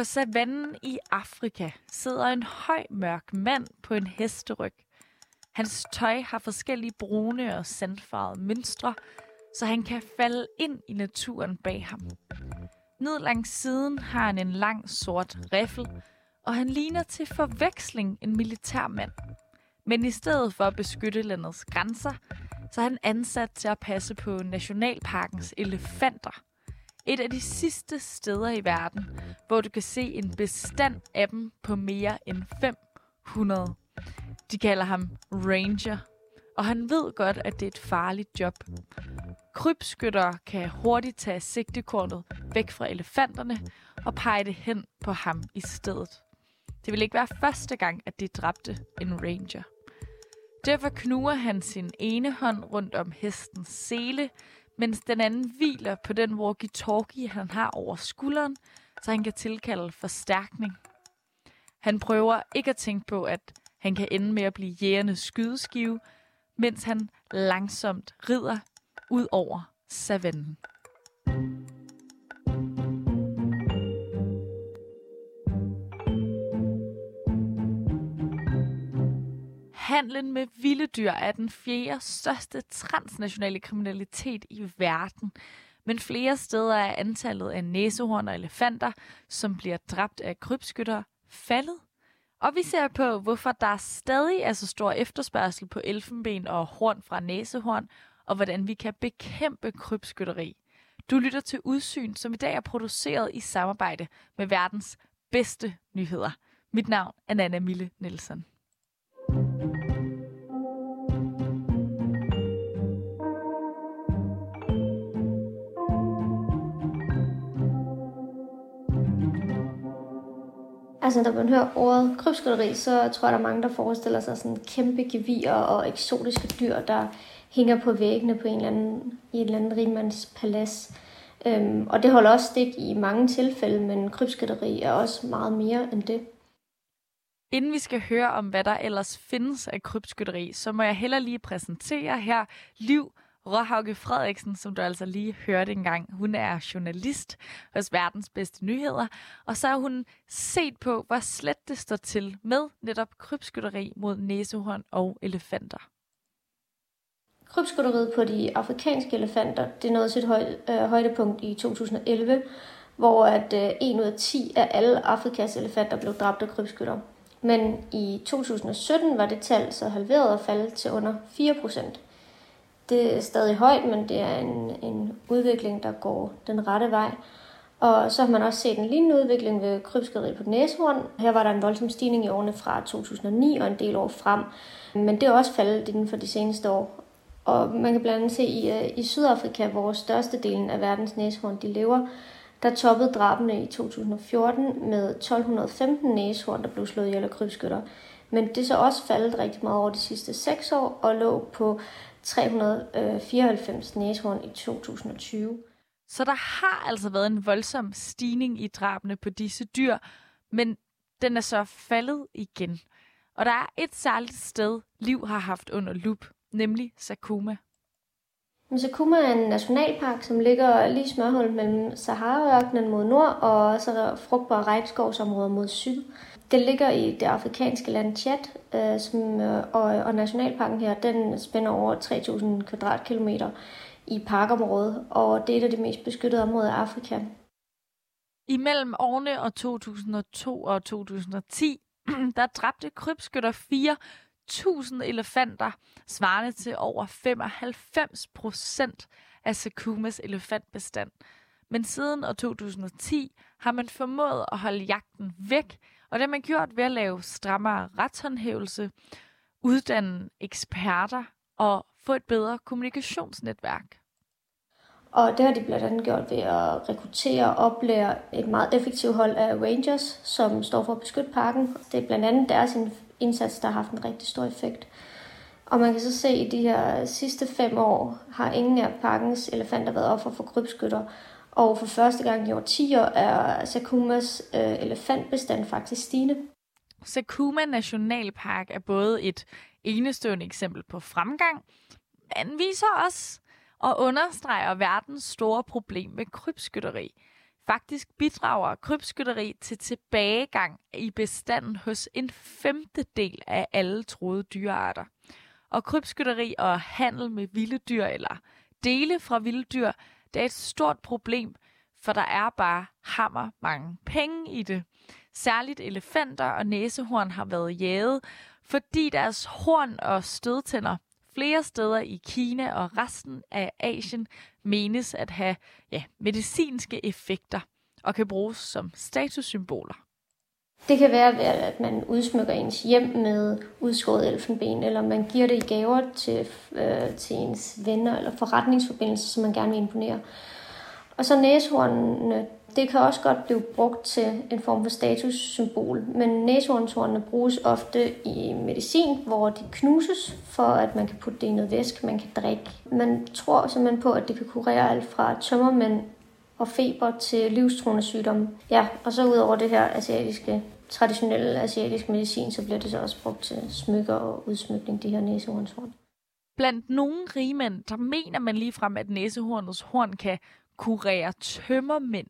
På savannen i Afrika sidder en høj mørk mand på en hesteryg. Hans tøj har forskellige brune og sandfarvede mønstre, så han kan falde ind i naturen bag ham. Ned langs siden har han en lang sort riffel, og han ligner til forveksling en militærmand. Men i stedet for at beskytte landets grænser, så er han ansat til at passe på nationalparkens elefanter. Et af de sidste steder i verden, hvor du kan se en bestand af dem på mere end 500. De kalder ham Ranger, og han ved godt, at det er et farligt job. Krybskytter kan hurtigt tage sigtekornet væk fra elefanterne og pege det hen på ham i stedet. Det vil ikke være første gang, at de dræbte en ranger. Derfor knuger han sin ene hånd rundt om hestens sele, mens den anden hviler på den walkie-talkie, han har over skulderen, så han kan tilkalde forstærkning. Han prøver ikke at tænke på, at han kan ende med at blive jægernes skydeskive, mens han langsomt rider ud over savannen. Handlen med vilde dyr er den fjerde største transnationale kriminalitet i verden. Men flere steder er antallet af næsehorn og elefanter, som bliver dræbt af krybskytter, faldet. Og vi ser på, hvorfor der stadig er så stor efterspørgsel på elfenben og horn fra næsehorn, og hvordan vi kan bekæmpe krybskytteri. Du lytter til Udsyn, som i dag er produceret i samarbejde med verdens bedste nyheder. Mit navn er Nana Mille Nielsen. Altså, når man hører ordet krybskytteri, så tror jeg, der er mange, der forestiller sig sådan kæmpe gevier og eksotiske dyr, der hænger på væggene på en eller anden, i en eller anden rimands palads. Øhm, og det holder også stik i mange tilfælde, men krybskytteri er også meget mere end det. Inden vi skal høre om, hvad der ellers findes af krybskytteri, så må jeg heller lige præsentere her Liv Råhauke Frederiksen, som du altså lige hørte engang. Hun er journalist hos Verdens Bedste Nyheder, og så har hun set på, hvor slet det står til med netop krybskytteri mod næsehorn og elefanter. Krybskytteriet på de afrikanske elefanter, det nåede sit høj, øh, højdepunkt i 2011, hvor at øh, 1 ud af 10 af alle Afrikas elefanter blev dræbt af krybskytter. Men i 2017 var det tal så halveret og faldet til under 4 procent. Det er stadig højt, men det er en, en udvikling, der går den rette vej. Og så har man også set en lignende udvikling ved krybskytteri på næshorn. Her var der en voldsom stigning i årene fra 2009 og en del år frem. Men det er også faldet inden for de seneste år. Og man kan blandt andet se i, øh, i Sydafrika, hvor største delen af verdens næshorn de lever, der toppede drabene i 2014 med 1215 næsehorn, der blev slået ihjel af krybskytter. Men det er så også faldet rigtig meget over de sidste 6 år og lå på 394 næsehorn i 2020. Så der har altså været en voldsom stigning i drabene på disse dyr, men den er så faldet igen. Og der er et særligt sted, Liv har haft under lup, nemlig Sakuma. Sakuma er en nationalpark, som ligger lige smørhul mellem Sahara-ørkenen mod nord og så frugtbare regnskovsområder mod syd. Det ligger i det afrikanske land Chad, øh, som, øh, og, og nationalparken her, den spænder over 3.000 kvadratkilometer i parkområdet, og det er et af de mest beskyttede områder i Afrika. Imellem årene og 2002 og 2010, der dræbte krybskytter 1000 elefanter, svarende til over 95 procent af Sakumas elefantbestand. Men siden år 2010 har man formået at holde jagten væk, og det har man gjort ved at lave strammere retshåndhævelse, uddanne eksperter og få et bedre kommunikationsnetværk. Og det har de blandt andet gjort ved at rekruttere og oplære et meget effektivt hold af Rangers, som står for at beskytte parken. Det er blandt andet deres indsats, der har haft en rigtig stor effekt. Og man kan så se, at i de her sidste fem år har ingen af parkens elefanter været offer for krybskytter. Og for første gang i årtier er Sakumas øh, elefantbestand faktisk stigende. Sakuma Nationalpark er både et enestående eksempel på fremgang, men viser også og understreger verdens store problem med krybskytteri. Faktisk bidrager krybskytteri til tilbagegang i bestanden hos en femtedel af alle troede dyrearter. Og krybskytteri og handel med vilde dyr eller dele fra vilde dyr, det er et stort problem, for der er bare hammer mange penge i det. Særligt elefanter og næsehorn har været jaget, fordi deres horn og stødtænder flere steder i Kina og resten af Asien menes at have ja, medicinske effekter og kan bruges som statussymboler. Det kan være, at man udsmykker ens hjem med udskåret elfenben, eller man giver det i gaver til, øh, til ens venner eller forretningsforbindelser, som man gerne vil imponere. Og så næsehornene, det kan også godt blive brugt til en form for statussymbol, men næsehornshornene bruges ofte i medicin, hvor de knuses, for at man kan putte det i noget væsk, man kan drikke. Man tror simpelthen på, at det kan kurere alt fra tømmermænd og feber til livstruende sygdomme. Ja, og så ud over det her asiatiske, traditionelle asiatiske medicin, så bliver det så også brugt til smykker og udsmykning, de her næsehornshorn. Blandt nogle rigmænd, der mener man ligefrem, at næsehornets horn kan kurere tømmermænd.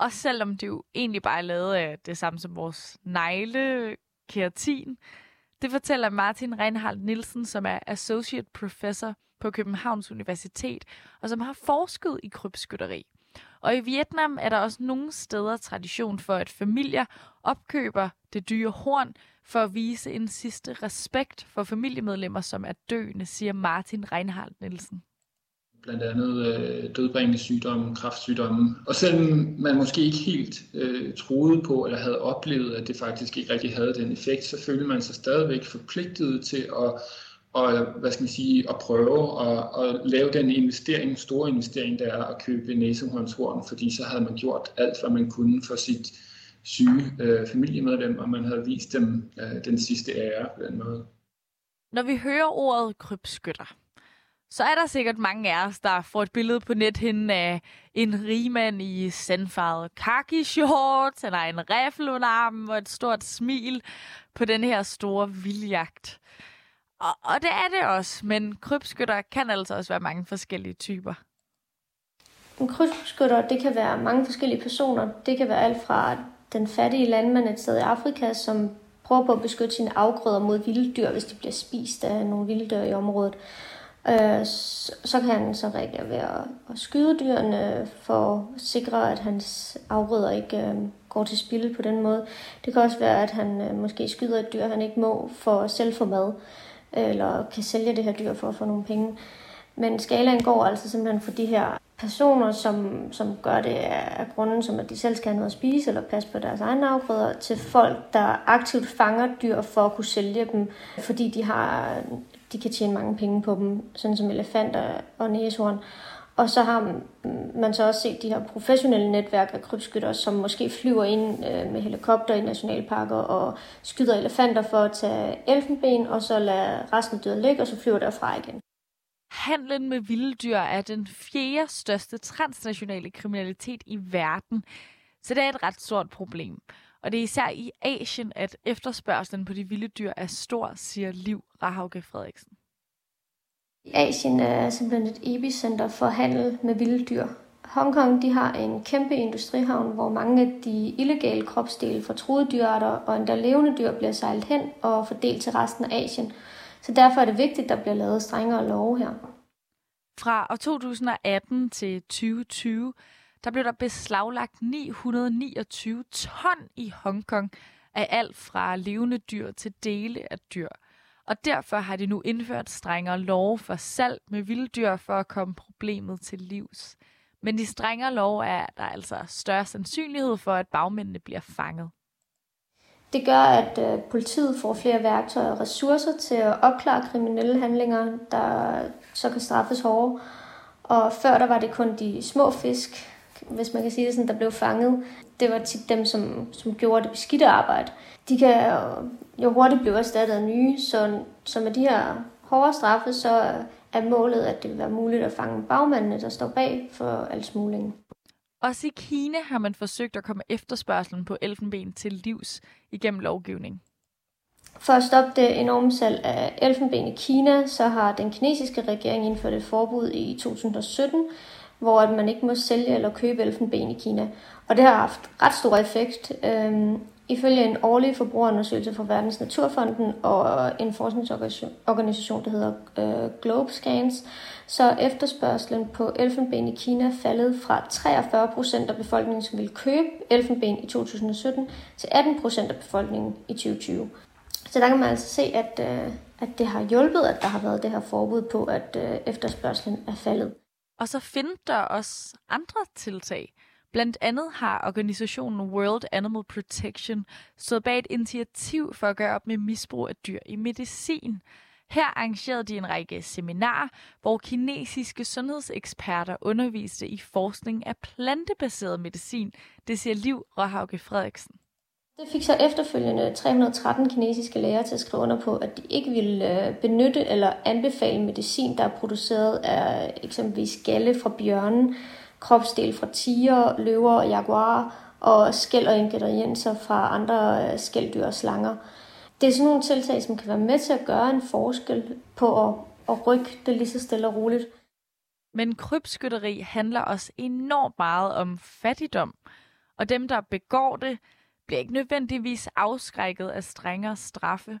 Og selvom det jo egentlig bare er lavet af det samme som vores negle, keratin. Det fortæller Martin Reinhardt Nielsen, som er Associate Professor på Københavns Universitet, og som har forsket i krybskytteri. Og i Vietnam er der også nogle steder tradition for, at familier opkøber det dyre horn for at vise en sidste respekt for familiemedlemmer, som er døende, siger Martin Reinhardt Nielsen blandt andet øh, dødbringende sygdomme, kraftsygdomme. Og selvom man måske ikke helt øh, troede på eller havde oplevet, at det faktisk ikke rigtig havde den effekt, så følte man sig stadigvæk forpligtet til at og, hvad skal man sige, at prøve at, at lave den investering, store investering, der er at købe næsehornshorn, fordi så havde man gjort alt, hvad man kunne for sit syge øh, familiemedlem, og man havde vist dem øh, den sidste ære på den måde. Når vi hører ordet krybskytter, så er der sikkert mange af os, der får et billede på nethinden af en rigmand i sandfarvet kaki shorts, eller en riffel under armen og et stort smil på den her store vildjagt. Og, og det er det også, men krybskytter kan altså også være mange forskellige typer. En krybskytter, det kan være mange forskellige personer. Det kan være alt fra den fattige landmand et sted i Afrika, som prøver på at beskytte sine afgrøder mod vilde dyr, hvis de bliver spist af nogle vilde dyr i området. Øh, så kan han så reagere ved at, at skyde dyrene for at sikre, at hans afgrøder ikke øh, går til spil på den måde. Det kan også være, at han øh, måske skyder et dyr, han ikke må for at selv få mad, eller kan sælge det her dyr for at få nogle penge. Men skalaen går altså simpelthen for de her personer, som, som gør det af grunden, som at de selv skal have noget at spise eller passe på deres egne afgrøder, til folk, der aktivt fanger dyr for at kunne sælge dem, fordi de har de kan tjene mange penge på dem, sådan som elefanter og næsehorn. Og så har man så også set de her professionelle netværk af krybskytter, som måske flyver ind øh, med helikopter i nationalparker og skyder elefanter for at tage elfenben, og så lader resten af dyret ligge, og så flyver derfra igen. Handlen med vilde dyr er den fjerde største transnationale kriminalitet i verden, så det er et ret stort problem. Og det er især i Asien, at efterspørgselen på de vilde dyr er stor, siger Liv Rahauke Frederiksen. I Asien er simpelthen et epicenter for handel med vilde dyr. Hongkong de har en kæmpe industrihavn, hvor mange af de illegale kropsdele fra troede dyrarter og endda levende dyr bliver sejlet hen og fordelt til resten af Asien. Så derfor er det vigtigt, at der bliver lavet strengere love her. Fra år 2018 til 2020 der blev der beslaglagt 929 ton i Hongkong af alt fra levende dyr til dele af dyr. Og derfor har de nu indført strengere lov for salg med vilde dyr for at komme problemet til livs. Men de strengere lov er der altså større sandsynlighed for, at bagmændene bliver fanget. Det gør, at øh, politiet får flere værktøjer og ressourcer til at opklare kriminelle handlinger, der så kan straffes hårdere. Og før der var det kun de små fisk, hvis man kan sige det sådan, der blev fanget. Det var tit dem, som, som gjorde det beskidte arbejde. De kan jo hurtigt blive erstattet af nye, så, så med de her hårde straffe, så er målet, at det vil være muligt at fange bagmændene, der står bag for al smuglingen. Også i Kina har man forsøgt at komme efterspørgselen på elfenben til livs igennem lovgivning. For at stoppe det enorme salg af elfenben i Kina, så har den kinesiske regering indført et forbud i 2017 hvor at man ikke må sælge eller købe elfenben i Kina. Og det har haft ret stor effekt. Øhm, ifølge en årlig forbrugerundersøgelse fra Verdens Naturfonden og en forskningsorganisation, der hedder øh, Globe Scans, så er efterspørgselen på elfenben i Kina faldet fra 43 procent af befolkningen, som ville købe elfenben i 2017, til 18 procent af befolkningen i 2020. Så der kan man altså se, at, øh, at det har hjulpet, at der har været det her forbud på, at øh, efterspørgselen er faldet. Og så findes der også andre tiltag. Blandt andet har organisationen World Animal Protection stået bag et initiativ for at gøre op med misbrug af dyr i medicin. Her arrangerede de en række seminarer, hvor kinesiske sundhedseksperter underviste i forskning af plantebaseret medicin. Det siger Liv Råhauke Frederiksen. Det fik så efterfølgende 313 kinesiske læger til at skrive under på, at de ikke ville øh, benytte eller anbefale medicin, der er produceret af eksempelvis galle fra bjørnen, kropsdel fra tiger, løver og jaguarer, og skæld og ingredienser fra andre øh, skælddyr og slanger. Det er sådan nogle tiltag, som kan være med til at gøre en forskel på at, at rykke det lige så stille og roligt. Men krybskytteri handler også enormt meget om fattigdom, og dem, der begår det, bliver ikke nødvendigvis afskrækket af strengere straffe.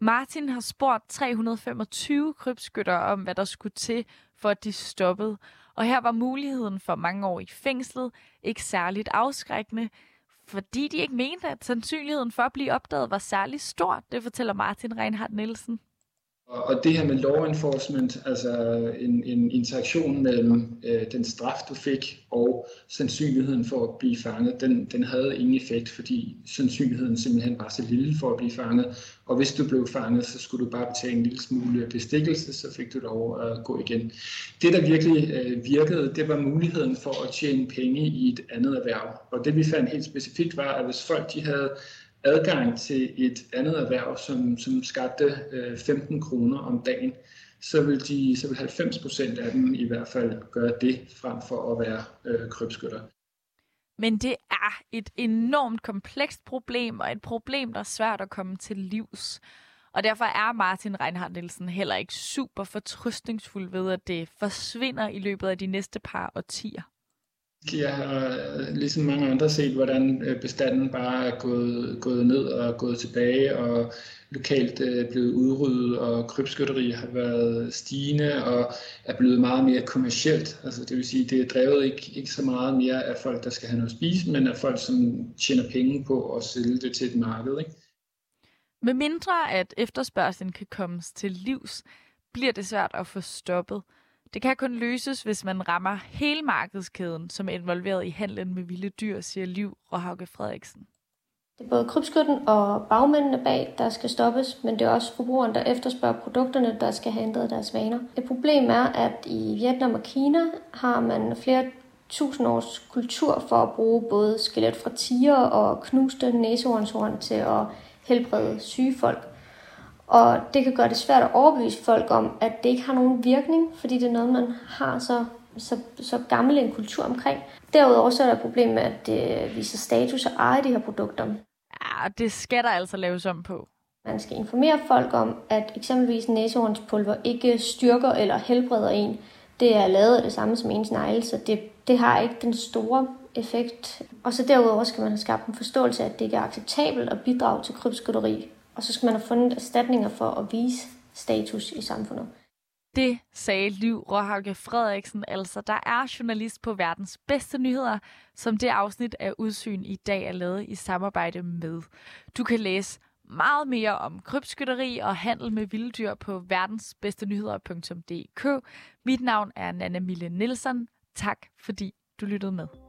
Martin har spurgt 325 krybskytter om, hvad der skulle til, for at de stoppede. Og her var muligheden for mange år i fængslet ikke særligt afskrækkende, fordi de ikke mente, at sandsynligheden for at blive opdaget var særlig stor. Det fortæller Martin Reinhardt Nielsen. Og det her med law enforcement, altså en, en interaktion mellem øh, den straf, du fik, og sandsynligheden for at blive fanget, den, den havde ingen effekt, fordi sandsynligheden simpelthen var så lille for at blive fanget. Og hvis du blev fanget, så skulle du bare betale en lille smule bestikkelse, så fik du lov at gå igen. Det, der virkelig øh, virkede, det var muligheden for at tjene penge i et andet erhverv. Og det vi fandt helt specifikt var, at hvis folk de havde adgang til et andet erhverv, som, som skabte øh, 15 kroner om dagen, så vil, de, så vil 90 procent af dem i hvert fald gøre det, frem for at være øh, krybskytter. Men det er et enormt komplekst problem, og et problem, der er svært at komme til livs. Og derfor er Martin Reinhardt Nielsen heller ikke super fortrystningsfuld ved, at det forsvinder i løbet af de næste par årtier. Jeg har øh, ligesom mange andre set, hvordan øh, bestanden bare er gået, gået ned og gået tilbage, og lokalt øh, blevet udryddet, og krybskytteri har været stigende og er blevet meget mere kommercielt. Altså, det vil sige, det er drevet ikke, ikke så meget mere af folk, der skal have noget at spise, men af folk, som tjener penge på at sælge det til et marked. Ikke? Med mindre at efterspørgselen kan kommes til livs, bliver det svært at få stoppet. Det kan kun løses, hvis man rammer hele markedskæden, som er involveret i handlen med vilde dyr, siger Liv Råhauke Frederiksen. Det er både krybskytten og bagmændene bag, der skal stoppes, men det er også forbrugeren, der efterspørger produkterne, der skal have ændret deres vaner. Et problem er, at i Vietnam og Kina har man flere tusind års kultur for at bruge både skelet fra tiger og knuste næsehornshorn til at helbrede syge folk. Og det kan gøre det svært at overbevise folk om, at det ikke har nogen virkning, fordi det er noget, man har så, så, så gammel en kultur omkring. Derudover så er der et problem med, at det viser status at eje de her produkter. Ja, det skal der altså laves om på. Man skal informere folk om, at eksempelvis næsehornspulver ikke styrker eller helbreder en. Det er lavet af det samme som ens negle, så det, det har ikke den store effekt. Og så derudover skal man have skabt en forståelse af, at det ikke er acceptabelt at bidrage til krybskytteri og så skal man have fundet erstatninger for at vise status i samfundet. Det sagde Liv Råhauke Frederiksen, altså der er journalist på verdens bedste nyheder, som det afsnit af Udsyn i dag er lavet i samarbejde med. Du kan læse meget mere om krybskytteri og handel med vilddyr på verdensbedstenyheder.dk. Mit navn er Nana Mille Nielsen. Tak fordi du lyttede med.